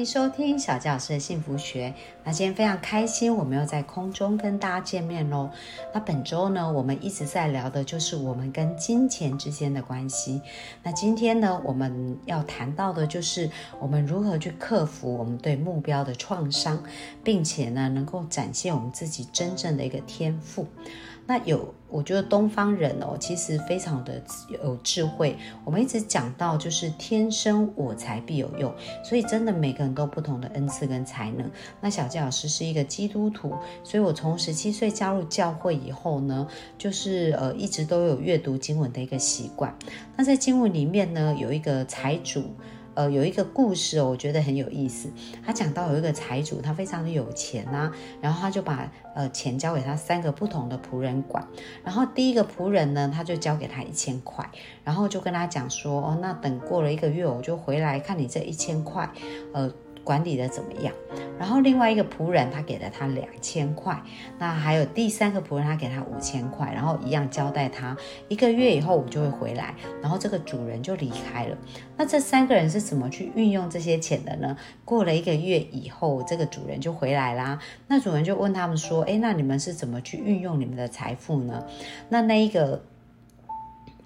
迎收听小教师的幸福学。那今天非常开心，我们又在空中跟大家见面喽。那本周呢，我们一直在聊的就是我们跟金钱之间的关系。那今天呢，我们要谈到的就是我们如何去克服我们对目标的创伤，并且呢，能够展现我们自己真正的一个天赋。那有，我觉得东方人哦，其实非常的有智慧。我们一直讲到，就是天生我材必有用，所以真的每个人都不同的恩赐跟才能。那小纪老师是一个基督徒，所以我从十七岁加入教会以后呢，就是呃一直都有阅读经文的一个习惯。那在经文里面呢，有一个财主。呃，有一个故事哦，我觉得很有意思。他讲到有一个财主，他非常的有钱呐，然后他就把呃钱交给他三个不同的仆人管。然后第一个仆人呢，他就交给他一千块，然后就跟他讲说，哦，那等过了一个月，我就回来看你这一千块，呃。管理的怎么样？然后另外一个仆人他给了他两千块，那还有第三个仆人他给他五千块，然后一样交代他一个月以后我就会回来，然后这个主人就离开了。那这三个人是怎么去运用这些钱的呢？过了一个月以后，这个主人就回来啦。那主人就问他们说：“哎，那你们是怎么去运用你们的财富呢？”那那一个。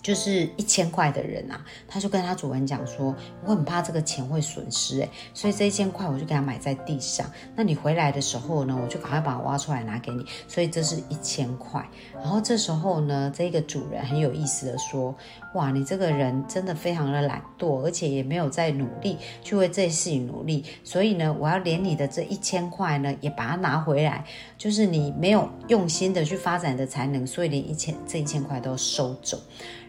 就是一千块的人啊，他就跟他主人讲说，我很怕这个钱会损失，诶，所以这一千块我就给他埋在地上。那你回来的时候呢，我就赶快把它挖出来拿给你。所以这是一千块。然后这时候呢，这个主人很有意思的说，哇，你这个人真的非常的懒惰，而且也没有在努力去为这事情努力。所以呢，我要连你的这一千块呢，也把它拿回来。就是你没有用心的去发展的才能，所以连一千这一千块都收走。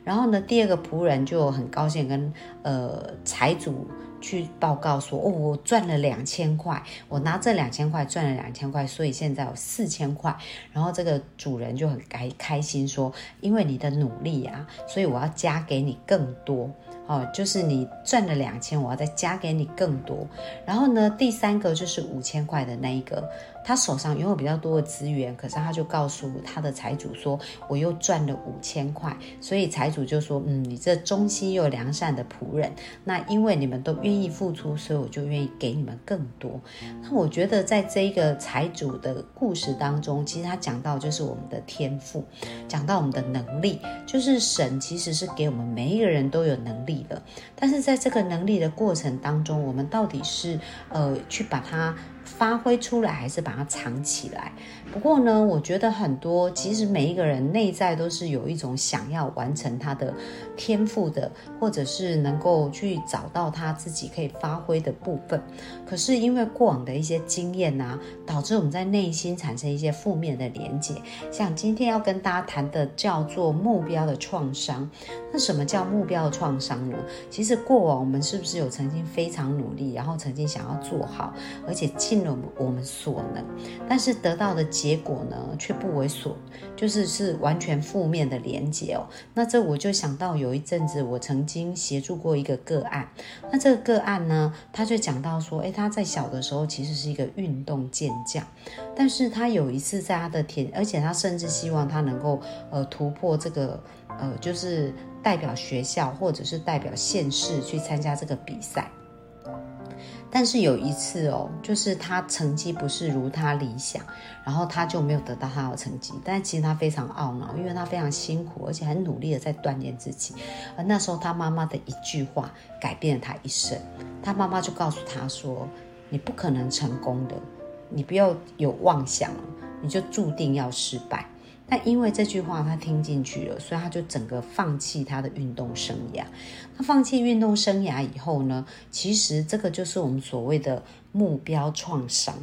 然后呢，第二个仆人就很高兴跟呃财主去报告说：“哦，我赚了两千块，我拿这两千块赚了两千块，所以现在有四千块。”然后这个主人就很开开心说：“因为你的努力啊，所以我要加给你更多。”哦，就是你赚了两千，我要再加给你更多。然后呢，第三个就是五千块的那一个，他手上拥有比较多的资源，可是他就告诉他的财主说，我又赚了五千块。所以财主就说，嗯，你这忠心又良善的仆人，那因为你们都愿意付出，所以我就愿意给你们更多。那我觉得在这一个财主的故事当中，其实他讲到就是我们的天赋，讲到我们的能力，就是神其实是给我们每一个人都有能力。的，但是在这个能力的过程当中，我们到底是呃去把它。发挥出来还是把它藏起来？不过呢，我觉得很多其实每一个人内在都是有一种想要完成他的天赋的，或者是能够去找到他自己可以发挥的部分。可是因为过往的一些经验呐，导致我们在内心产生一些负面的连结。像今天要跟大家谈的叫做目标的创伤。那什么叫目标的创伤呢？其实过往我们是不是有曾经非常努力，然后曾经想要做好，而且尽了我们所能，但是得到的结果呢，却不为所，就是是完全负面的连接哦。那这我就想到有一阵子我曾经协助过一个个案，那这个个案呢，他就讲到说，诶，他在小的时候其实是一个运动健将，但是他有一次在他的田，而且他甚至希望他能够呃突破这个呃，就是代表学校或者是代表县市去参加这个比赛。但是有一次哦，就是他成绩不是如他理想，然后他就没有得到他的成绩。但其实他非常懊恼，因为他非常辛苦，而且很努力的在锻炼自己。而那时候他妈妈的一句话改变了他一生。他妈妈就告诉他说：“你不可能成功的，你不要有妄想你就注定要失败。”但因为这句话他听进去了，所以他就整个放弃他的运动生涯。他放弃运动生涯以后呢，其实这个就是我们所谓的。目标创伤，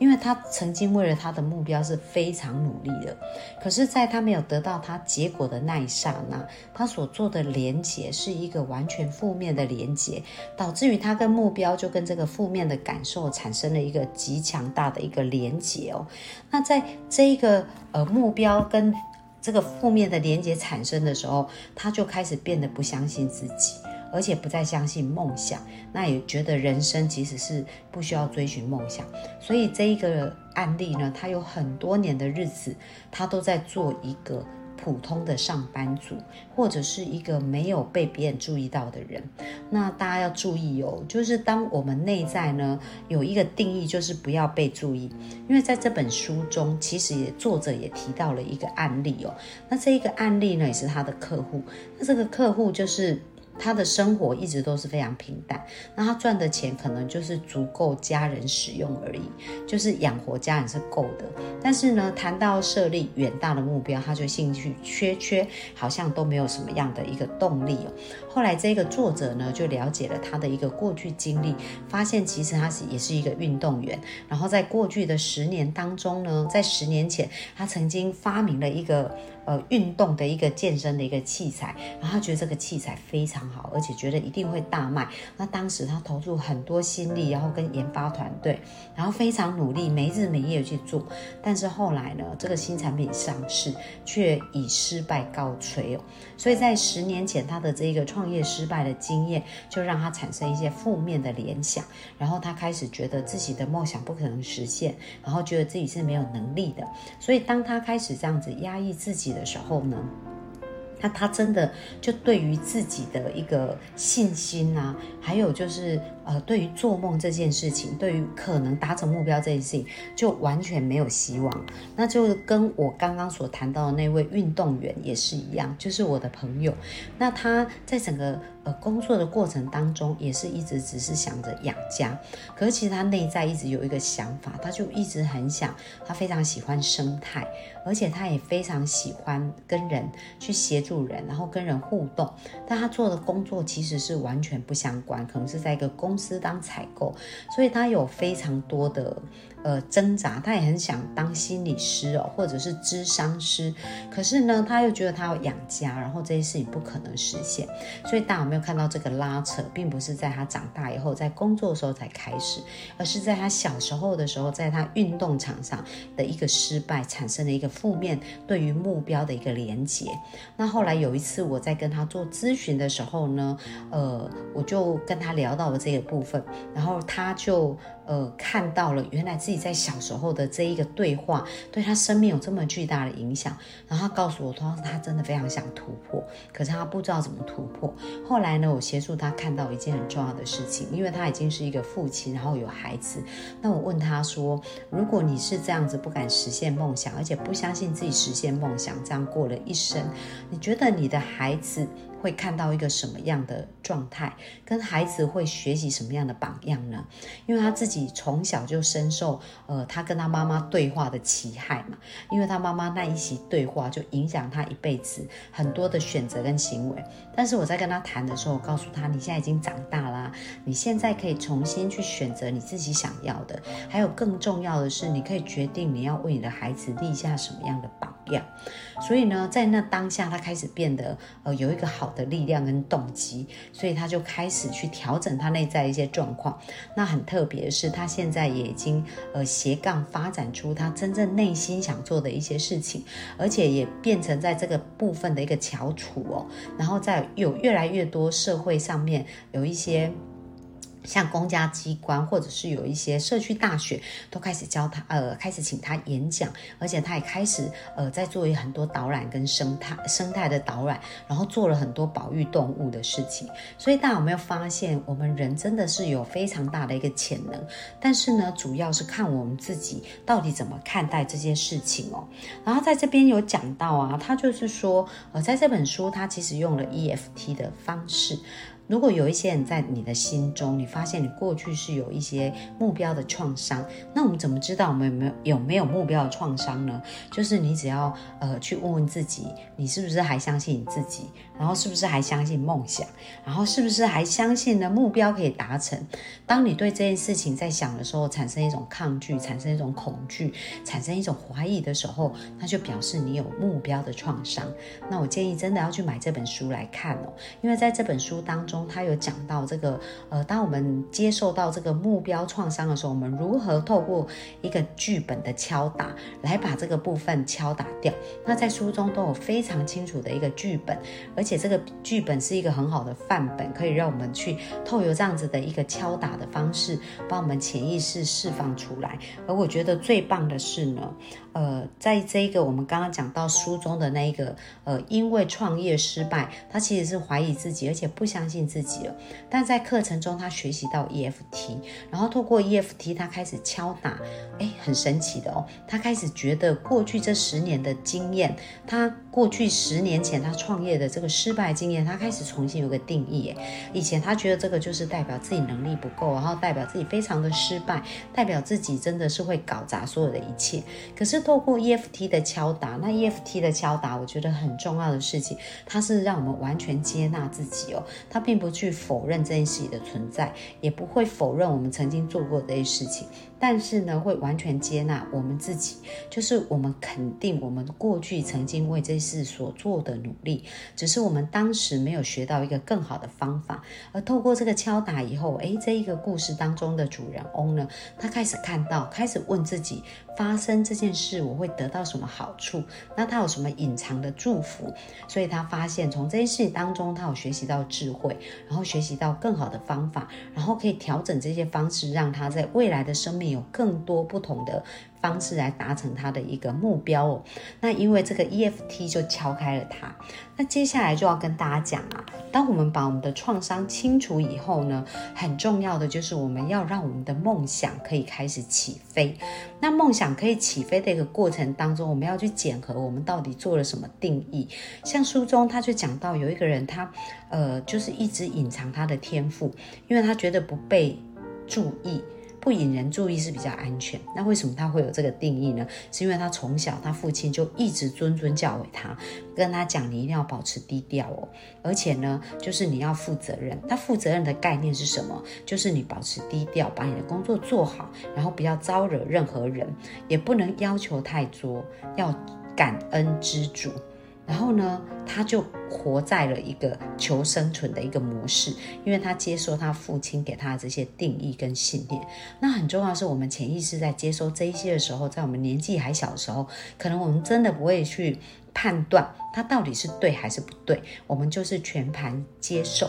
因为他曾经为了他的目标是非常努力的，可是，在他没有得到他结果的那一刹那，他所做的连结是一个完全负面的连结，导致于他跟目标就跟这个负面的感受产生了一个极强大的一个连结哦。那在这一个呃目标跟这个负面的连结产生的时候，他就开始变得不相信自己。而且不再相信梦想，那也觉得人生其实是不需要追寻梦想。所以这一个案例呢，他有很多年的日子，他都在做一个。普通的上班族，或者是一个没有被别人注意到的人，那大家要注意哦。就是当我们内在呢有一个定义，就是不要被注意。因为在这本书中，其实也作者也提到了一个案例哦。那这一个案例呢，也是他的客户。那这个客户就是。他的生活一直都是非常平淡，那他赚的钱可能就是足够家人使用而已，就是养活家人是够的。但是呢，谈到设立远大的目标，他就兴趣缺缺，好像都没有什么样的一个动力哦。后来这个作者呢，就了解了他的一个过去经历，发现其实他是也是一个运动员。然后在过去的十年当中呢，在十年前，他曾经发明了一个。呃，运动的一个健身的一个器材，然后他觉得这个器材非常好，而且觉得一定会大卖。那当时他投入很多心力，然后跟研发团队，然后非常努力，没日没夜去做。但是后来呢，这个新产品上市却以失败告吹哦。所以在十年前，他的这个创业失败的经验，就让他产生一些负面的联想，然后他开始觉得自己的梦想不可能实现，然后觉得自己是没有能力的。所以当他开始这样子压抑自己。的时候呢，那他真的就对于自己的一个信心啊，还有就是呃，对于做梦这件事情，对于可能达成目标这件事情，就完全没有希望。那就跟我刚刚所谈到的那位运动员也是一样，就是我的朋友。那他在整个。呃，工作的过程当中也是一直只是想着养家，可是其实他内在一直有一个想法，他就一直很想，他非常喜欢生态，而且他也非常喜欢跟人去协助人，然后跟人互动。但他做的工作其实是完全不相关，可能是在一个工公司当采购，所以他有非常多的。呃，挣扎，他也很想当心理师哦，或者是智商师，可是呢，他又觉得他要养家，然后这些事情不可能实现，所以大家有没有看到这个拉扯，并不是在他长大以后在工作的时候才开始，而是在他小时候的时候，在他运动场上的一个失败，产生了一个负面对于目标的一个连结。那后来有一次我在跟他做咨询的时候呢，呃，我就跟他聊到了这个部分，然后他就。呃，看到了原来自己在小时候的这一个对话，对他生命有这么巨大的影响。然后他告诉我，他说他真的非常想突破，可是他不知道怎么突破。后来呢，我协助他看到一件很重要的事情，因为他已经是一个父亲，然后有孩子。那我问他说，如果你是这样子不敢实现梦想，而且不相信自己实现梦想，这样过了一生，你觉得你的孩子？会看到一个什么样的状态，跟孩子会学习什么样的榜样呢？因为他自己从小就深受，呃，他跟他妈妈对话的其害嘛。因为他妈妈那一席对话就影响他一辈子很多的选择跟行为。但是我在跟他谈的时候，告诉他，你现在已经长大啦，你现在可以重新去选择你自己想要的。还有更重要的是，你可以决定你要为你的孩子立下什么样的榜样。所以呢，在那当下，他开始变得，呃，有一个好。的力量跟动机，所以他就开始去调整他内在一些状况。那很特别的是，他现在也已经呃斜杠发展出他真正内心想做的一些事情，而且也变成在这个部分的一个翘楚哦。然后在有越来越多社会上面有一些。像公家机关，或者是有一些社区大学，都开始教他，呃，开始请他演讲，而且他也开始，呃，在做很多导览跟生态生态的导览，然后做了很多保育动物的事情。所以大家有没有发现，我们人真的是有非常大的一个潜能，但是呢，主要是看我们自己到底怎么看待这些事情哦。然后在这边有讲到啊，他就是说，呃，在这本书他其实用了 EFT 的方式。如果有一些人在你的心中，你发现你过去是有一些目标的创伤，那我们怎么知道我们有没有有没有目标的创伤呢？就是你只要呃去问问自己，你是不是还相信你自己，然后是不是还相信梦想，然后是不是还相信呢目标可以达成？当你对这件事情在想的时候，产生一种抗拒，产生一种恐惧，产生一种怀疑的时候，那就表示你有目标的创伤。那我建议真的要去买这本书来看哦，因为在这本书当中。中他有讲到这个，呃，当我们接受到这个目标创伤的时候，我们如何透过一个剧本的敲打来把这个部分敲打掉？那在书中都有非常清楚的一个剧本，而且这个剧本是一个很好的范本，可以让我们去透过这样子的一个敲打的方式，把我们潜意识释放出来。而我觉得最棒的是呢。呃，在这个我们刚刚讲到书中的那一个，呃，因为创业失败，他其实是怀疑自己，而且不相信自己了。但在课程中，他学习到 EFT，然后透过 EFT，他开始敲打，哎，很神奇的哦，他开始觉得过去这十年的经验，他过去十年前他创业的这个失败经验，他开始重新有个定义。以前他觉得这个就是代表自己能力不够，然后代表自己非常的失败，代表自己真的是会搞砸所有的一切。可是。透过 EFT 的敲打，那 EFT 的敲打，我觉得很重要的事情，它是让我们完全接纳自己哦，它并不去否认这件事情的存在，也不会否认我们曾经做过这些事情。但是呢，会完全接纳我们自己，就是我们肯定我们过去曾经为这事所做的努力，只是我们当时没有学到一个更好的方法。而透过这个敲打以后，诶，这一个故事当中的主人翁呢，他开始看到，开始问自己，发生这件事我会得到什么好处？那他有什么隐藏的祝福？所以他发现从这件事当中，他有学习到智慧，然后学习到更好的方法，然后可以调整这些方式，让他在未来的生命。有更多不同的方式来达成他的一个目标哦。那因为这个 EFT 就敲开了他。那接下来就要跟大家讲啊，当我们把我们的创伤清除以后呢，很重要的就是我们要让我们的梦想可以开始起飞。那梦想可以起飞的一个过程当中，我们要去检核我们到底做了什么定义。像书中他就讲到有一个人，他呃就是一直隐藏他的天赋，因为他觉得不被注意。不引人注意是比较安全。那为什么他会有这个定义呢？是因为他从小他父亲就一直谆谆教诲他，跟他讲你一定要保持低调哦，而且呢，就是你要负责任。那负责任的概念是什么？就是你保持低调，把你的工作做好，然后不要招惹任何人，也不能要求太多，要感恩知足。然后呢，他就活在了一个求生存的一个模式，因为他接受他父亲给他的这些定义跟信念。那很重要是我们潜意识在接收这一些的时候，在我们年纪还小的时候，可能我们真的不会去判断他到底是对还是不对，我们就是全盘接受。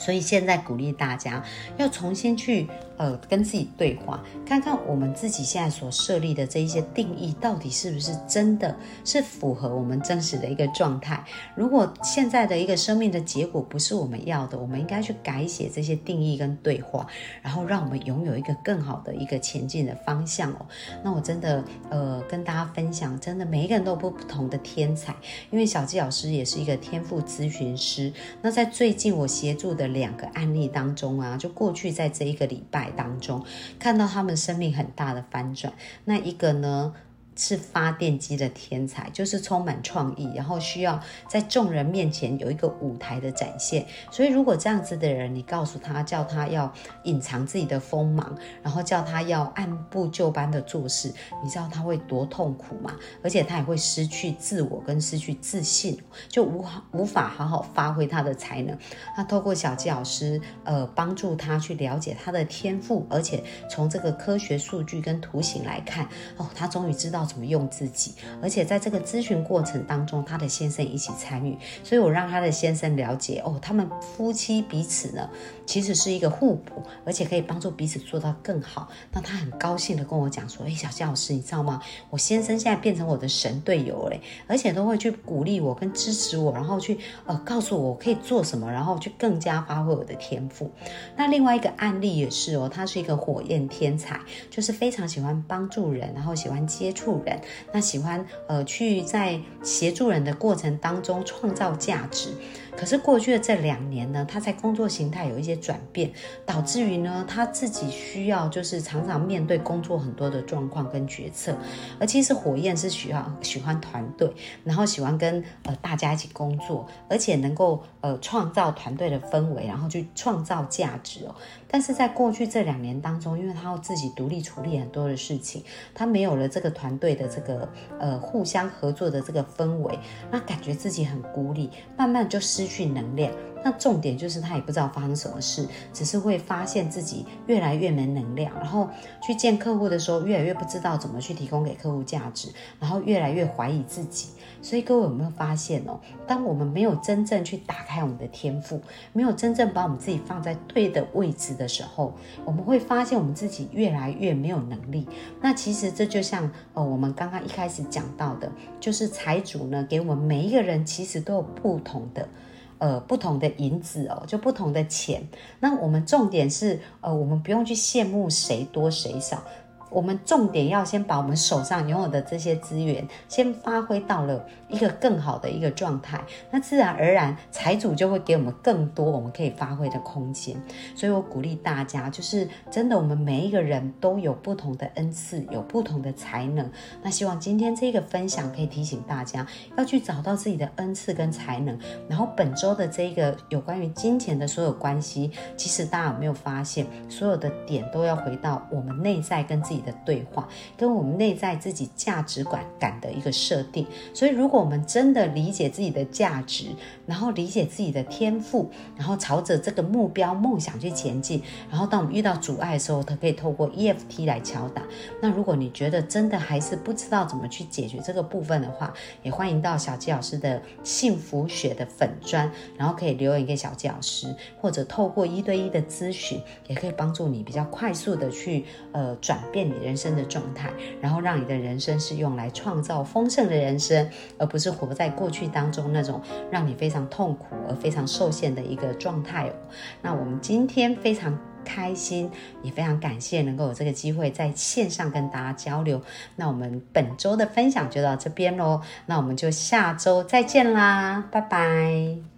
所以现在鼓励大家要重新去。呃，跟自己对话，看看我们自己现在所设立的这一些定义，到底是不是真的是符合我们真实的一个状态？如果现在的一个生命的结果不是我们要的，我们应该去改写这些定义跟对话，然后让我们拥有一个更好的一个前进的方向哦。那我真的呃跟大家分享，真的每一个人都有不同的天才，因为小纪老师也是一个天赋咨询师。那在最近我协助的两个案例当中啊，就过去在这一个礼拜。当中看到他们生命很大的翻转，那一个呢？是发电机的天才，就是充满创意，然后需要在众人面前有一个舞台的展现。所以，如果这样子的人，你告诉他，叫他要隐藏自己的锋芒，然后叫他要按部就班的做事，你知道他会多痛苦吗？而且他也会失去自我跟失去自信，就无无法好好发挥他的才能。那透过小纪老师，呃，帮助他去了解他的天赋，而且从这个科学数据跟图形来看，哦，他终于知道。怎么用自己？而且在这个咨询过程当中，他的先生一起参与，所以我让他的先生了解哦，他们夫妻彼此呢，其实是一个互补，而且可以帮助彼此做到更好。那他很高兴的跟我讲说：“哎，小教师，你知道吗？我先生现在变成我的神队友嘞，而且都会去鼓励我跟支持我，然后去呃告诉我可以做什么，然后去更加发挥我的天赋。”那另外一个案例也是哦，他是一个火焰天才，就是非常喜欢帮助人，然后喜欢接触。人那喜欢呃去在协助人的过程当中创造价值。可是过去的这两年呢，他在工作形态有一些转变，导致于呢他自己需要就是常常面对工作很多的状况跟决策。而其实火焰是需要喜欢团队，然后喜欢跟呃大家一起工作，而且能够呃创造团队的氛围，然后去创造价值哦。但是在过去这两年当中，因为他要自己独立处理很多的事情，他没有了这个团对的这个呃互相合作的这个氛围，那感觉自己很孤立，慢慢就失。去能量，那重点就是他也不知道发生什么事，只是会发现自己越来越没能量，然后去见客户的时候越来越不知道怎么去提供给客户价值，然后越来越怀疑自己。所以各位有没有发现哦？当我们没有真正去打开我们的天赋，没有真正把我们自己放在对的位置的时候，我们会发现我们自己越来越没有能力。那其实这就像呃，我们刚刚一开始讲到的，就是财主呢给我们每一个人其实都有不同的呃不同的银子哦，就不同的钱。那我们重点是呃，我们不用去羡慕谁多谁少。我们重点要先把我们手上拥有的这些资源，先发挥到了一个更好的一个状态，那自然而然财主就会给我们更多我们可以发挥的空间。所以我鼓励大家，就是真的，我们每一个人都有不同的恩赐，有不同的才能。那希望今天这个分享可以提醒大家，要去找到自己的恩赐跟才能。然后本周的这个有关于金钱的所有关系，其实大家有没有发现，所有的点都要回到我们内在跟自己。的对话，跟我们内在自己价值观感的一个设定。所以，如果我们真的理解自己的价值，然后理解自己的天赋，然后朝着这个目标梦想去前进，然后当我们遇到阻碍的时候，它可以透过 EFT 来敲打。那如果你觉得真的还是不知道怎么去解决这个部分的话，也欢迎到小纪老师的幸福学的粉砖，然后可以留言给小纪老师，或者透过一对一的咨询，也可以帮助你比较快速的去呃转变。你人生的状态，然后让你的人生是用来创造丰盛的人生，而不是活在过去当中那种让你非常痛苦而非常受限的一个状态哦。那我们今天非常开心，也非常感谢能够有这个机会在线上跟大家交流。那我们本周的分享就到这边喽，那我们就下周再见啦，拜拜。